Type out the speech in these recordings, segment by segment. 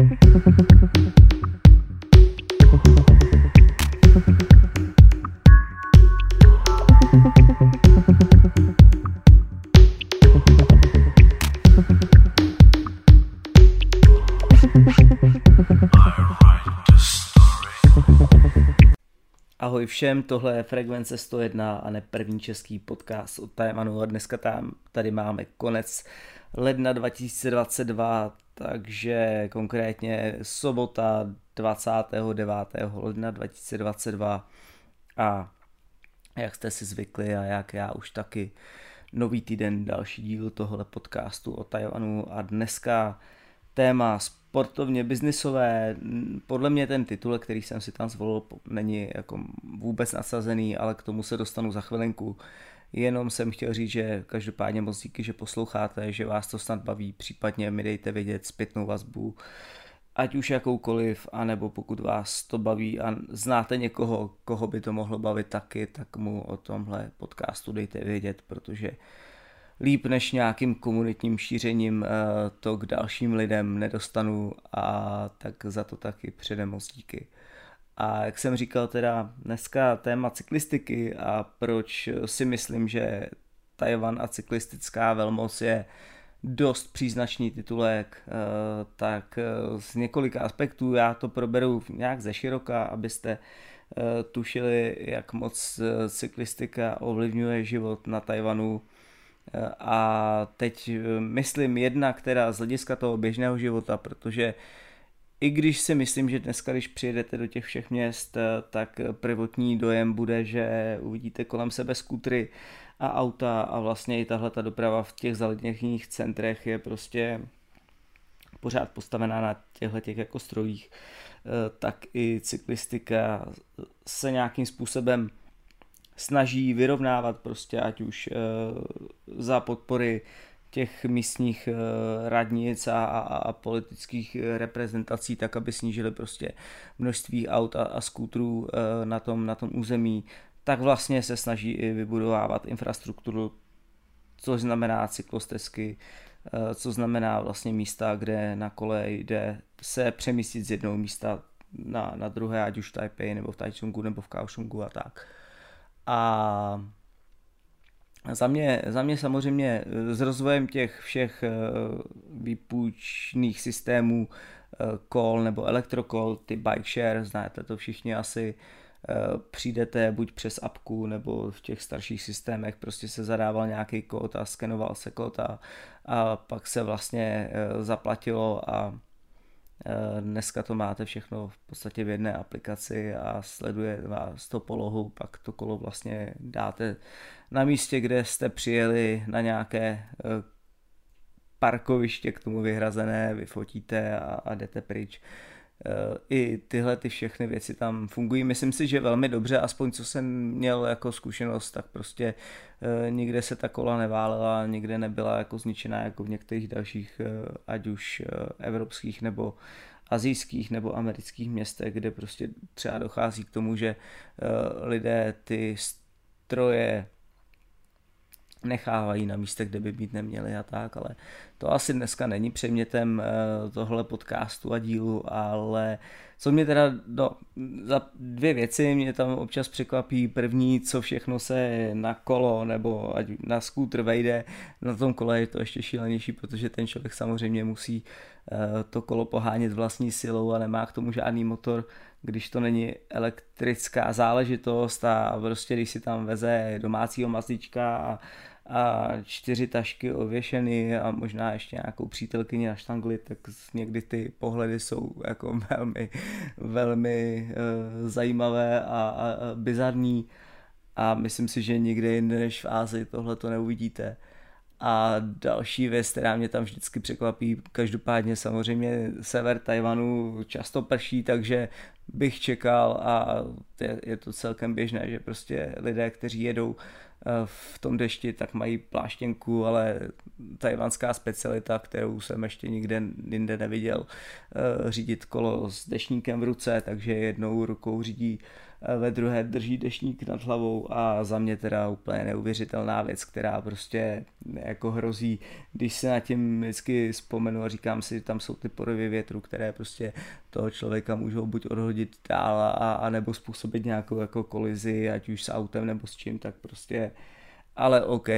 Thank you. Ahoj všem, tohle je Frekvence 101 a ne první český podcast od Tajmanu a dneska tam, tady máme konec ledna 2022, takže konkrétně sobota 29. ledna 2022 a jak jste si zvykli a jak já už taky nový týden, další díl tohle podcastu o Tajvanu a dneska téma sportovně biznisové. Podle mě ten titul, který jsem si tam zvolil, není jako vůbec nasazený, ale k tomu se dostanu za chvilinku. Jenom jsem chtěl říct, že každopádně moc díky, že posloucháte, že vás to snad baví, případně mi dejte vědět zpětnou vazbu, ať už jakoukoliv, anebo pokud vás to baví a znáte někoho, koho by to mohlo bavit taky, tak mu o tomhle podcastu dejte vědět, protože líp než nějakým komunitním šířením eh, to k dalším lidem nedostanu a tak za to taky předem moc díky. A jak jsem říkal teda dneska téma cyklistiky a proč si myslím, že Tajvan a cyklistická velmoc je dost příznačný titulek, eh, tak eh, z několika aspektů já to proberu nějak ze široka, abyste tušili, jak moc cyklistika ovlivňuje život na Tajvanu, a teď eh, myslím jedna, která z hlediska toho běžného života, protože i když si myslím, že dneska, když přijedete do těch všech měst, eh, tak prvotní dojem bude, že uvidíte kolem sebe skutry a auta a vlastně i tahle ta doprava v těch zalidněných centrech je prostě pořád postavená na těchto těch jako strojích, eh, tak i cyklistika se nějakým způsobem snaží vyrovnávat prostě ať už eh, za podpory těch místních eh, radnic a, a, a politických reprezentací, tak aby snížili prostě množství aut a, a skútrů eh, na tom, na tom území, tak vlastně se snaží i vybudovávat infrastrukturu, což znamená cyklostezky, co znamená vlastně místa, kde na kole jde se přemístit z jednoho místa na, na druhé, ať už v Taipei, nebo v Taichungu, nebo v Kaohsiungu a tak. A za mě, za mě samozřejmě s rozvojem těch všech eh, výpůjčných systémů eh, kol nebo elektrokol, ty bike share, znáte to všichni asi, eh, přijdete buď přes apku nebo v těch starších systémech prostě se zadával nějaký kód a skenoval se kód a, a pak se vlastně zaplatilo a Eh, dneska to máte všechno v podstatě v jedné aplikaci a sleduje vás to polohu, pak to kolo vlastně dáte na místě, kde jste přijeli na nějaké eh, parkoviště k tomu vyhrazené, vyfotíte a, a jdete pryč. Eh, I tyhle ty všechny věci tam fungují. Myslím si, že velmi dobře, aspoň co jsem měl jako zkušenost, tak prostě nikde se ta kola neválela, nikde nebyla jako zničená jako v některých dalších, ať už evropských nebo azijských nebo amerických městech, kde prostě třeba dochází k tomu, že lidé ty stroje nechávají na místech, kde by být neměli a tak, ale to asi dneska není předmětem eh, tohle podcastu a dílu, ale co mě teda, no, za dvě věci mě tam občas překvapí. První, co všechno se na kolo nebo ať na skútr vejde, na tom kole je to ještě šílenější, protože ten člověk samozřejmě musí eh, to kolo pohánět vlastní silou a nemá k tomu žádný motor, když to není elektrická záležitost a prostě když si tam veze domácího mazlíčka a a čtyři tašky ověšeny a možná ještě nějakou přítelkyni na štangli, tak někdy ty pohledy jsou jako velmi, velmi uh, zajímavé a, a, a bizarní a myslím si, že nikde jinde než v Ázii tohle to neuvidíte. A další věc, která mě tam vždycky překvapí, každopádně samozřejmě sever Tajvanu často prší, takže bych čekal a je to celkem běžné, že prostě lidé, kteří jedou v tom dešti, tak mají pláštěnku, ale tajvanská specialita, kterou jsem ještě nikde jinde neviděl, eh, řídit kolo s dešníkem v ruce, takže jednou rukou řídí ve druhé drží dešník nad hlavou a za mě teda úplně neuvěřitelná věc, která prostě jako hrozí, když se na tím vždycky vzpomenu a říkám si, že tam jsou ty porivy větru, které prostě toho člověka můžou buď odhodit dál a, a nebo způsobit nějakou jako kolizi, ať už s autem nebo s čím, tak prostě ale OK, uh,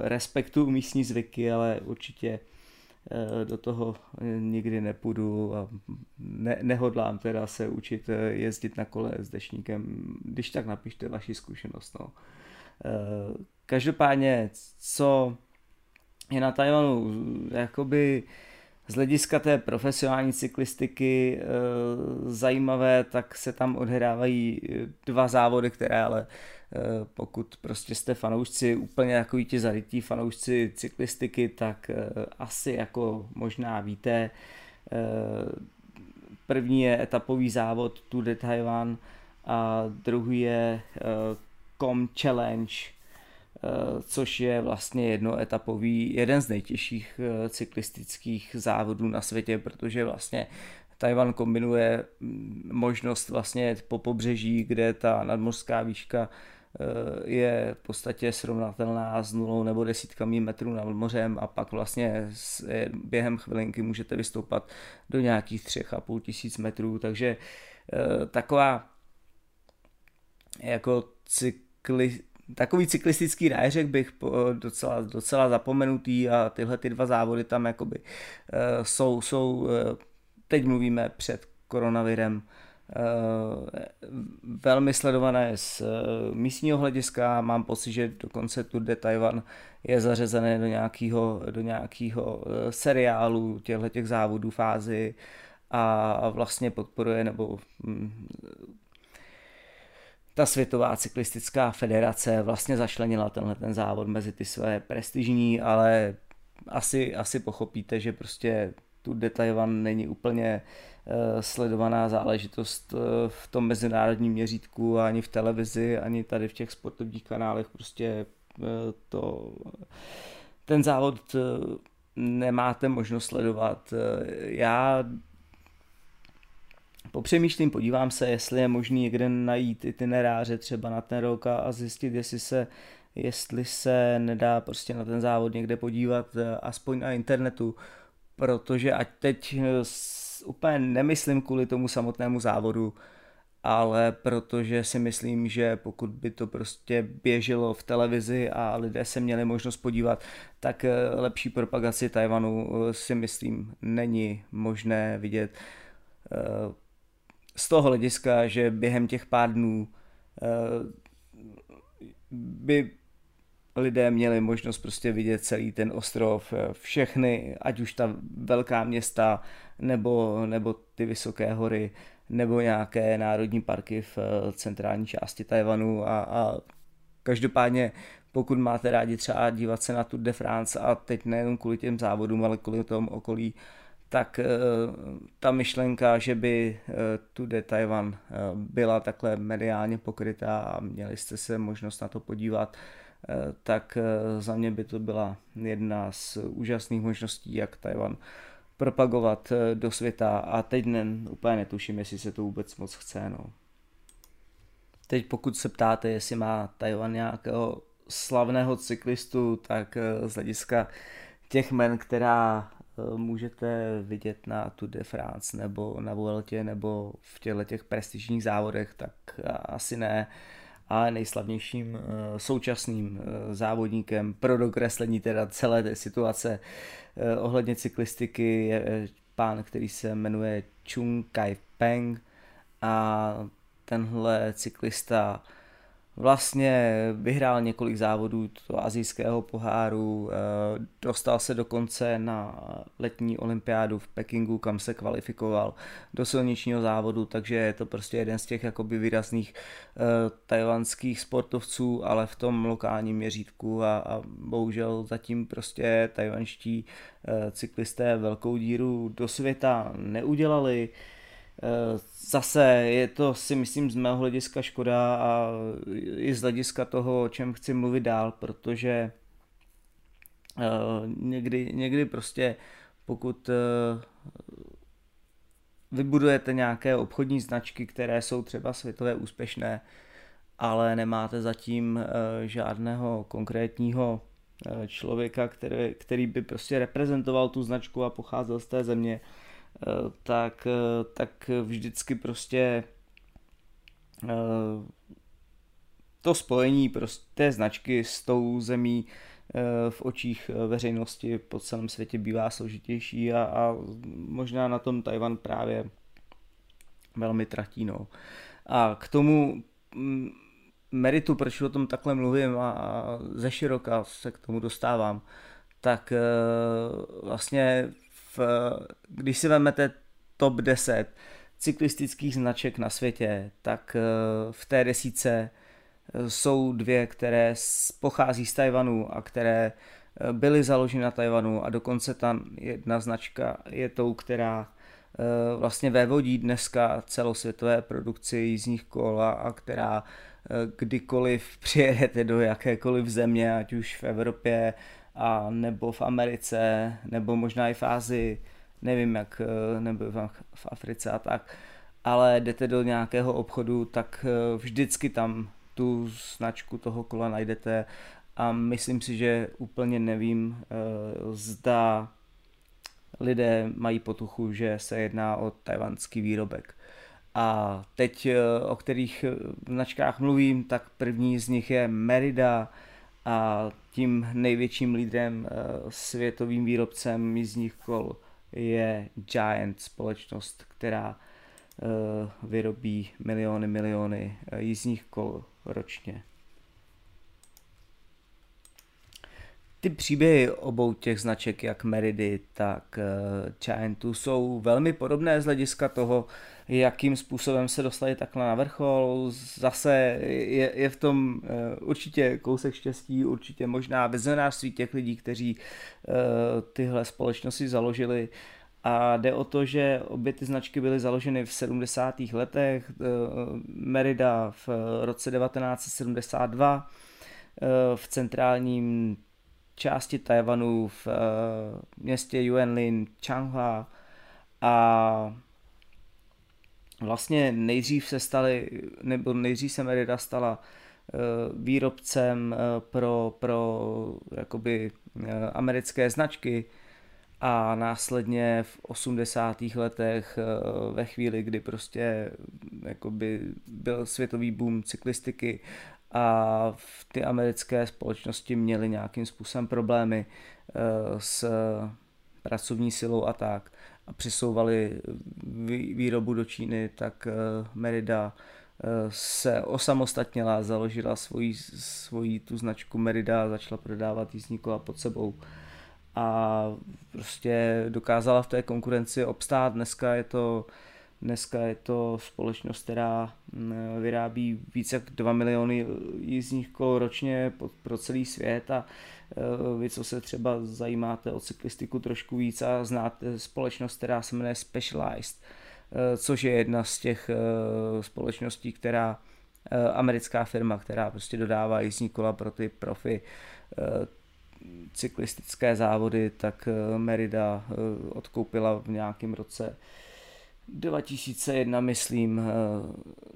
respektuju místní zvyky, ale určitě do toho nikdy nepůjdu a ne, nehodlám teda se učit eh, jezdit na kole s dešníkem, když tak napište vaši zkušenost. No. Každopádně, co je na Tajvanu jakoby z hlediska té profesionální cyklistiky zajímavé, tak se tam odhrávají dva závody, které ale Eh, pokud prostě jste fanoušci, úplně takový ti zarytí fanoušci cyklistiky, tak eh, asi jako možná víte, eh, první je etapový závod Tour de Taiwan a druhý je Com Challenge, což je vlastně jednoetapový, jeden z nejtěžších cyklistických závodů na světě, protože vlastně Tajvan kombinuje mm, možnost vlastně po pobřeží, kde ta nadmořská výška Eh, je v podstatě srovnatelná s nulou nebo desítkami metrů nad mořem a pak vlastně během chvilinky můžete vystoupat do nějakých třech a půl tisíc metrů, takže eh, taková jako cykli, takový cyklistický rájřek bych docela, docela zapomenutý a tyhle ty dva závody tam jakoby eh, jsou, jsou teď mluvíme před koronavirem, Eh, velmi sledované z eh, místního hlediska. Mám pocit, že dokonce Tour de Taiwan je zařazené do nějakého, do nějakého eh, seriálu těchto těch závodů fázy a vlastně podporuje nebo hm, ta Světová cyklistická federace vlastně zašlenila tenhle ten závod mezi ty své prestižní, ale asi, asi pochopíte, že prostě De Taiwan není úplně Eh, sledovaná záležitost eh, v tom mezinárodním měřítku, ani v televizi, ani tady v těch sportovních kanálech. Prostě eh, to, ten závod nemáte možnost sledovat. Já popřemýšlím, podívám se, jestli je možný někde najít itineráře třeba na ten rok a zjistit, jestli se jestli se nedá prostě na ten závod někde podívat aspoň na internetu, protože ať teď úplně nemyslím kvůli tomu samotnému závodu, ale protože si myslím, že pokud by to prostě běželo v televizi a lidé se měli možnost podívat, tak eh, lepší propagaci Tajvanu eh, si myslím není možné vidět eh, z toho hlediska, že během těch pár dnů by lidé měli možnost prostě vidět celý ten ostrov, všechny, ať už ta velká města, nebo, nebo ty vysoké hory, nebo nějaké národní parky v eh, centrální části Tajvanu a, a každopádně pokud máte rádi třeba dívat se na Tour de France a teď nejen kvůli těm závodům, ale kvůli tomu okolí, tak eh, ta myšlenka, že by eh, Tour de Taiwan byla takhle mediálně pokrytá a měli jste se možnost na to podívat, tak za mě by to byla jedna z úžasných možností, jak Taiwan propagovat eh, do světa a teď ne, úplně netuším, jestli se to vůbec moc chce. No. Teď pokud se ptáte, jestli má Tajvan nějakého slavného cyklistu, tak eh, z hlediska těch men, která eh, můžete vidět na Tour de France nebo na Vueltě nebo v těchto těch prestižních závodech, tak asi ne. A nejslavnějším současným závodníkem pro dokreslení teda celé té situace Eh, ohledně cyklistiky je eh, pán, který se jmenuje Chung Kai Peng a tenhle cyklista vlastně vyhrál několik závodů toho azijského poháru, eh, dostal se dokonce na letní olympiádu v Pekingu, kam se kvalifikoval do silničního závodu, takže je to prostě jeden z těch jakoby výrazných eh, tajvanských sportovců, ale v tom lokálním měřítku a, a bohužel zatím prostě tajvanští eh, cyklisté velkou díru do světa neudělali. Eh, zase je to si myslím z mého hlediska škoda a i z hlediska toho, o čem chci mluvit dál, protože uh, někdy, někdy prostě pokud uh, vybudujete nějaké obchodní značky, které jsou třeba světové úspěšné, ale nemáte zatím žádného konkrétního člověka, který, který by prostě reprezentoval tu značku a pocházel z té země, tak, tak vždycky prostě to spojení prostě té značky s tou zemí v očích veřejnosti po celém světě bývá složitější a, a možná na tom Tajvan právě velmi tratí. No. A k tomu mm, meritu, proč o tom takhle mluvím a, a ze široka se k tomu dostávám, tak vlastně když si vezmete top 10 cyklistických značek na světě, tak e, v té desíce e, jsou dvě, které pochází z Tajvanu a které byly založeny na Tajvanu a dokonce ta jedna značka je tou, která vlastně vévodí dneska celosvětové produkci jízdních kol a která kdykoliv přijedete do jakékoliv země, ať už v Evropě, a nebo v Americe, nebo možná i v Ázii, nevím jak, eh, nebo v Africe a tak, ale jdete do nějakého obchodu, tak eh, vždycky tam tu značku toho kola najdete. A myslím si, že úplně nevím, eh, zda lidé mají potuchu, že se jedná o tajvanský výrobek. A teď, o kterých značkách mluvím, tak první z nich je Merida a tím největším lídrem, eh, světovým výrobcem jízdních kol je Giant společnost, která vyrobí miliony, miliony jízdních kol ročně. Ty příběhy obou těch značek, jak Meridy, tak Giantu, jsou velmi podobné z hlediska toho, jakým způsobem se dostali takhle na vrchol. Zase je, je v tom eh, určitě kousek štěstí, určitě možná vizionářství těch lidí, kteří eh, tyhle společnosti založili. A jde o to, že obě ty značky byly založeny v 70. letech, eh, Merida v roce 1972 v centrálním části Tajvanu v městě Yuanlin, Changhua a vlastně nejdřív se stali, nebo nejdřív se Merida stala eh, výrobcem eh, pro, pro jakoby eh, americké značky a následně v 80. letech ve chvíli, kdy prostě jakoby byl světový boom cyklistiky a v ty americké společnosti měly nějakým způsobem problémy s pracovní silou a tak, a přesouvali výrobu do Číny, tak eh, Merida eh, se osamostatnila, založila svoji, svoji tu značku Merida začala prodávat jízdní kola pod sebou a prostě dokázala v té konkurenci obstát. Dneska je to, dneska je to společnost, která mm, vyrábí více jak 2 miliony jízdních kol ročně pro celý svět a Eh, vy, co se třeba zajímáte o cyklistiku trošku víc a znáte společnost, která se jmenuje Specialized, eh, což je jedna z těch eh, společností, která americká firma, která prostě dodává jízdní kola pro ty profi cyklistické závody, tak Merida odkoupila v nějakém roce 2001, myslím,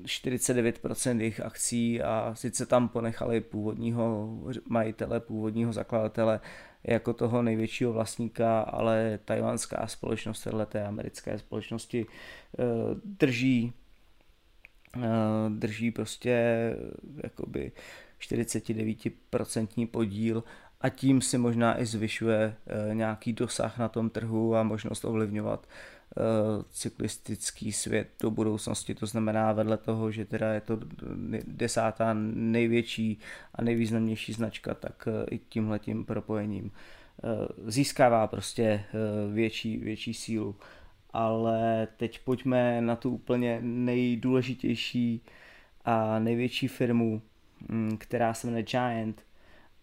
49% jejich akcí a sice tam ponechali původního majitele, původního zakladatele jako toho největšího vlastníka, ale tajvanská společnost té americké společnosti eh, drží eh, drží prostě jakoby 49% podíl a tím si možná i zvyšuje eh, nějaký dosah na tom trhu a možnost ovlivňovat Eh, cyklistický svět do budoucnosti. To znamená vedle toho, že teda je to desátá největší a nejvýznamnější značka, tak eh, i tímhletím propojením eh, získává prostě větší, větší sílu. Ale teď pojďme na tu úplně nejdůležitější a největší firmu, mm, která se jmenuje Giant.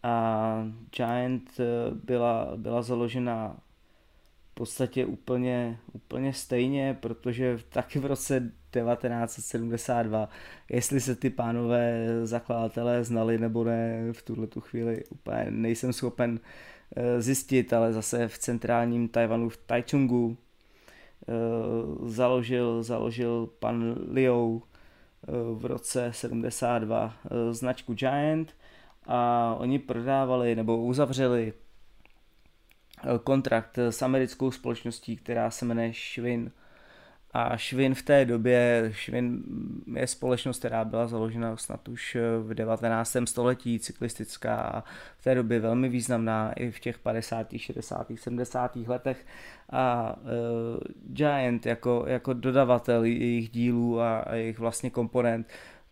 A Giant byla, byla založena podstatě úplně, úplně stejně, protože taky v roce 1972, jestli se ty pánové zakladatelé znali nebo ne, v tuhle tu chvíli úplně nejsem schopen eh, zjistit, ale zase v centrálním Tajvanu v Taichungu založil, založil pan Liu v roce 72 značku Giant a oni prodávali nebo uzavřeli kontrakt s americkou společností, která se jmenuje Schwinn a Švin v té době, Švin je společnost, která byla založena snad už v 19. století, cyklistická a v té době velmi významná i v těch 50., 60., 70. letech a uh, Giant jako, jako dodavatel jejich dílů a, a jejich vlastně komponent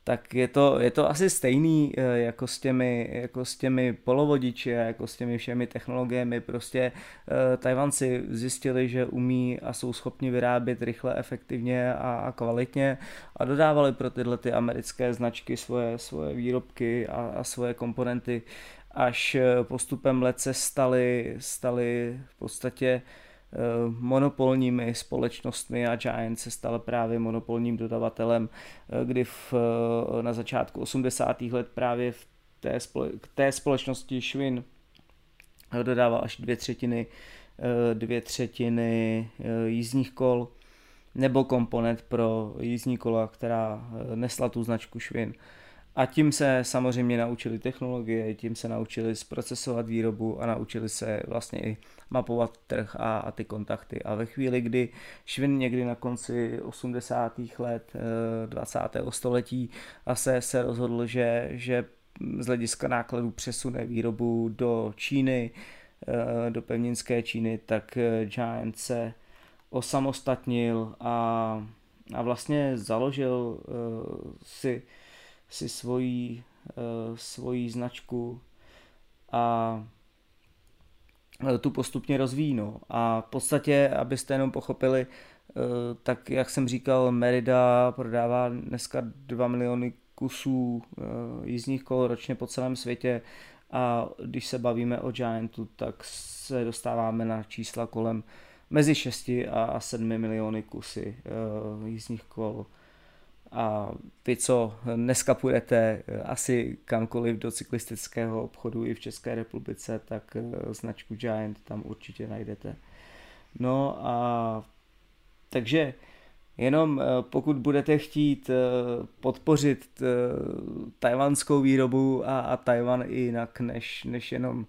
tak je to, je to asi stejný eh, jako s těmi, jako s těmi polovodiči, jako s těmi všemi technologiemi. Prostě uh, Tajvanci zjistili, že umí a jsou schopni vyrábět rychle, efektivně a, a kvalitně a dodávali pro tyhle ty americké značky svoje, svoje výrobky a, a svoje komponenty až eh, postupem let se stali, stali v podstatě Eh, monopolními společnostmi a Giant se stal právě monopolním dodavatelem, eh, kdy v, eh, na začátku 80. let právě v té, spole, té společnosti Schwinn dodával až dvě třetiny, dvě třetiny jízdních kol nebo komponent pro jízdní kola, která nesla tu značku Schwinn. A tím se samozřejmě naučili technologie, tím se naučili zprocesovat výrobu a naučili se vlastně i mapovat trh a, a ty kontakty. A ve chvíli, kdy Švin někdy na konci 80. let 20. Eh, století a se, se rozhodl, že, že z hlediska nákladů přesune výrobu do Číny, eh, do pevninské Číny, tak eh, Giant se osamostatnil a, a vlastně založil si si svoji, uh, svoji značku a eh, tu postupně rozvíjí. No. A v podstatě, abyste jenom pochopili, uh, tak jak jsem říkal, Merida prodává dneska 2 miliony kusů jízdních kol ročně po celém světě a když se bavíme o Giantu, tak se dostáváme na čísla kolem mezi 6 a 7 miliony kusy jízdních kol a vy, co dneska půjdete eh, asi kamkoliv do cyklistického obchodu i v České republice, tak eh, značku Giant tam určitě najdete. No a takže jenom eh, pokud budete chtít podpořit tajvanskou výrobu a, a Tajvan i jinak než, než jenom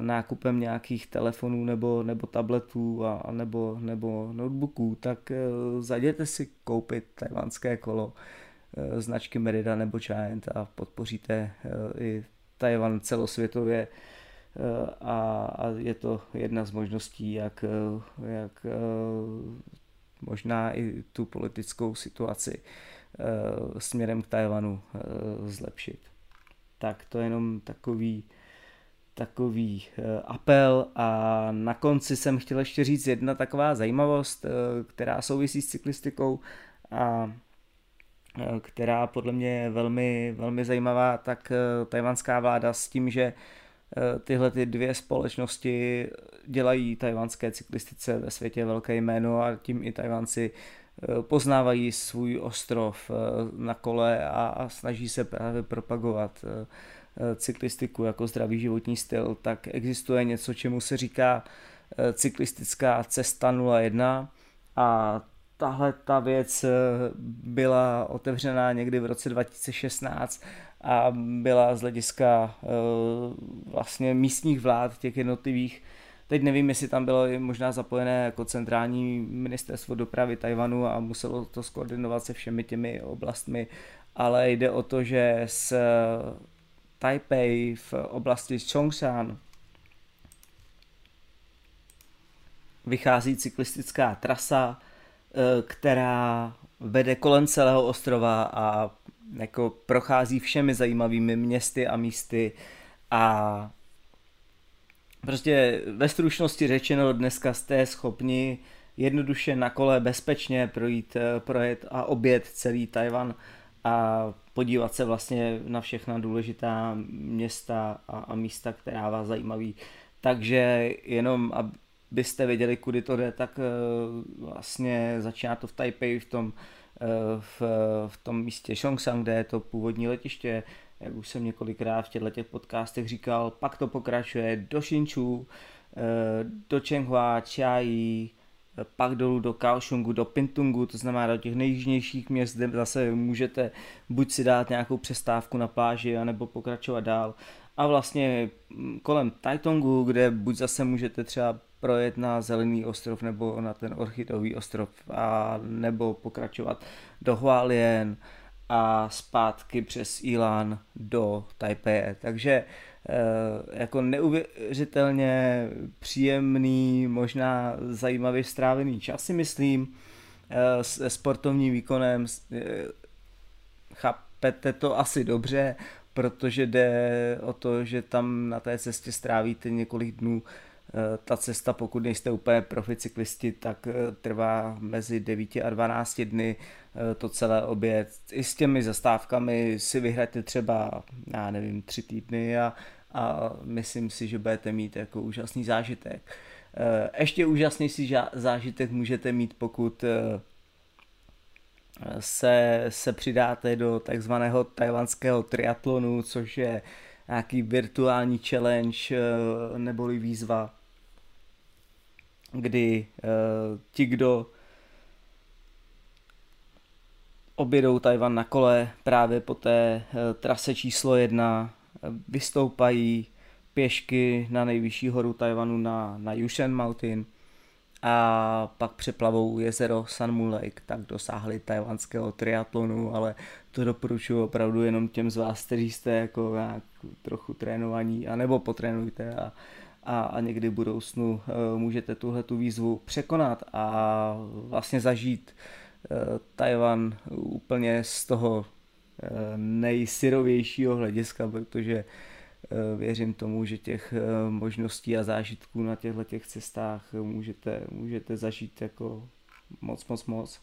nákupem nějakých telefonů nebo, nebo tabletů a, a nebo, nebo notebooků, tak eh, zajděte si koupit tajvanské kolo eh, značky Merida nebo Giant a podpoříte i Tajvan celosvětově a, a je to jedna z možností, jak, jak možná i tu politickou situaci směrem k Tajvanu zlepšit. Tak to je jenom takový takový eh, apel a na konci jsem chtěl ještě říct jedna taková zajímavost, eh, která souvisí s cyklistikou a eh, která podle mě je velmi, velmi zajímavá, tak tajvanská vláda s tím, že tyhle ty dvě společnosti dělají tajvanské cyklistice ve světě velké jméno a tím i Tajvanci poznávají svůj ostrov na kole a, snaží se právě propagovat cyklistiku jako zdravý životní styl, tak existuje něco, čemu se říká eh, cyklistická cesta 01 a tahle ta věc eh, byla otevřená někdy v roce 2016 a byla z hlediska vlastně místních vlád těch jednotlivých Teď nevím, jestli tam bylo možná zapojené jako centrální ministerstvo dopravy Tajvanu a muselo to skoordinovat se všemi těmi oblastmi, ale jde o to, že s Taipei v oblasti Chongshan. Vychází cyklistická trasa, eh, která vede kolem celého ostrova a jako prochází všemi zajímavými městy a místy a prostě ve stručnosti řečeno dneska jste schopni jednoduše na kole bezpečně projít, eh, projet a obět celý Tajvan a podívat se vlastně na všechna důležitá města a, a místa, která vás zajímaví. Takže jenom abyste věděli, kudy to jde, tak uh, vlastně začíná to v Taipei, v tom, uh, v, v tom místě Chongsang, kde je to původní letiště, jak už jsem několikrát v těchto těch podcastech říkal, pak to pokračuje do Hsinchu, uh, do Chenghua, Chiayi, pak dolů do Kaohsiungu, do Pintungu, to znamená do těch nejjižnějších měst, kde zase můžete buď si dát nějakou přestávku na pláži, anebo pokračovat dál. A vlastně mm, kolem Taitongu, kde buď zase můžete třeba projet na Zelený ostrov nebo na ten Orchidový ostrov a nebo pokračovat do Hualien a zpátky přes Ilan do Taipei. Takže Eh, jako neuvěřitelně příjemný, možná zajímavě strávený čas si myslím, eh, se sportovním výkonem, eh, chápete to asi dobře, protože jde o to, že tam na té cestě strávíte několik dnů. Ta cesta, pokud nejste úplně profi cyklisti, tak trvá mezi 9 a 12 dny to celé oběd. I s těmi zastávkami si vyhrajte třeba, já nevím, tři týdny a, a myslím si, že budete mít jako úžasný zážitek. Eh, ještě úžasnější zážitek můžete mít, pokud eh, se, se přidáte do takzvaného tajvanského triatlonu, což je nějaký virtuální challenge eh, neboli výzva, kdy ti, kdo objedou Tajvan na kole právě po té trase číslo jedna, vystoupají pěšky na nejvyšší horu Tajvanu na, na Yushan Mountain a pak přeplavou jezero Moon Lake, tak dosáhli tajvanského triatlonu, ale to doporučuji opravdu jenom těm z vás, kteří jste jako nějak trochu trénovaní, anebo potrénujte a, a, a někdy v budoucnu uh, můžete tuhle tu výzvu překonat a vlastně zažít uh, Tajvan úplně z toho nejsyrovějšího hlediska, protože eh, věřím tomu, že těch eh, možností a zážitků na těchto těch cestách můžete, můžete zažít jako moc, moc, moc.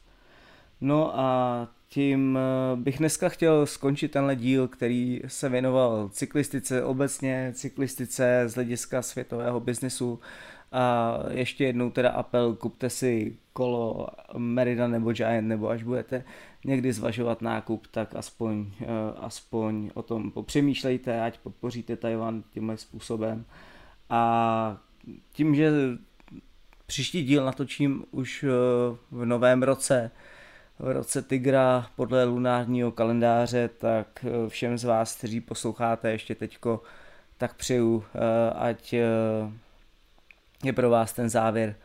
No a tím eh, bych dneska chtěl skončit tenhle díl, který se věnoval cyklistice obecně, cyklistice z hlediska světového biznesu a ještě jednou teda apel, kupte si kolo Merida nebo Giant, nebo až budete někdy zvažovat nákup, tak aspoň, eh, aspoň o tom popřemýšlejte, ať podpoříte Tajvan tímhle způsobem. A tím, že příští díl natočím už eh, v novém roce, v roce Tigra podle lunárního kalendáře, tak eh, všem z vás, kteří posloucháte ještě teďko, tak přeju, ať je pro vás ten závěr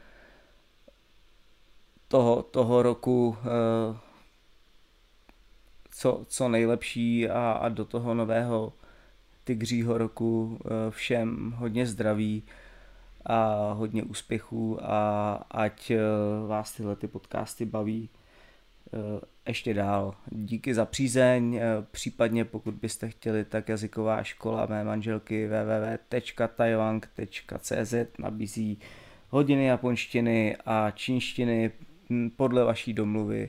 toho, toho roku co, co nejlepší a, a do toho nového tygřího roku eh, všem hodně zdraví a hodně úspěchů a ať eh, vás tyhle ty podcasty baví. eh, ještě dál. Díky za přízeň, případně pokud byste chtěli, tak jazyková škola mé manželky www.taiwang.cz nabízí hodiny japonštiny a čínštiny hm, podle vaší domluvy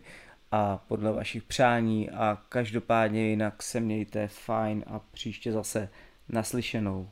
a podle vašich přání a každopádně jinak se mějte fajn a příště zase naslyšenou.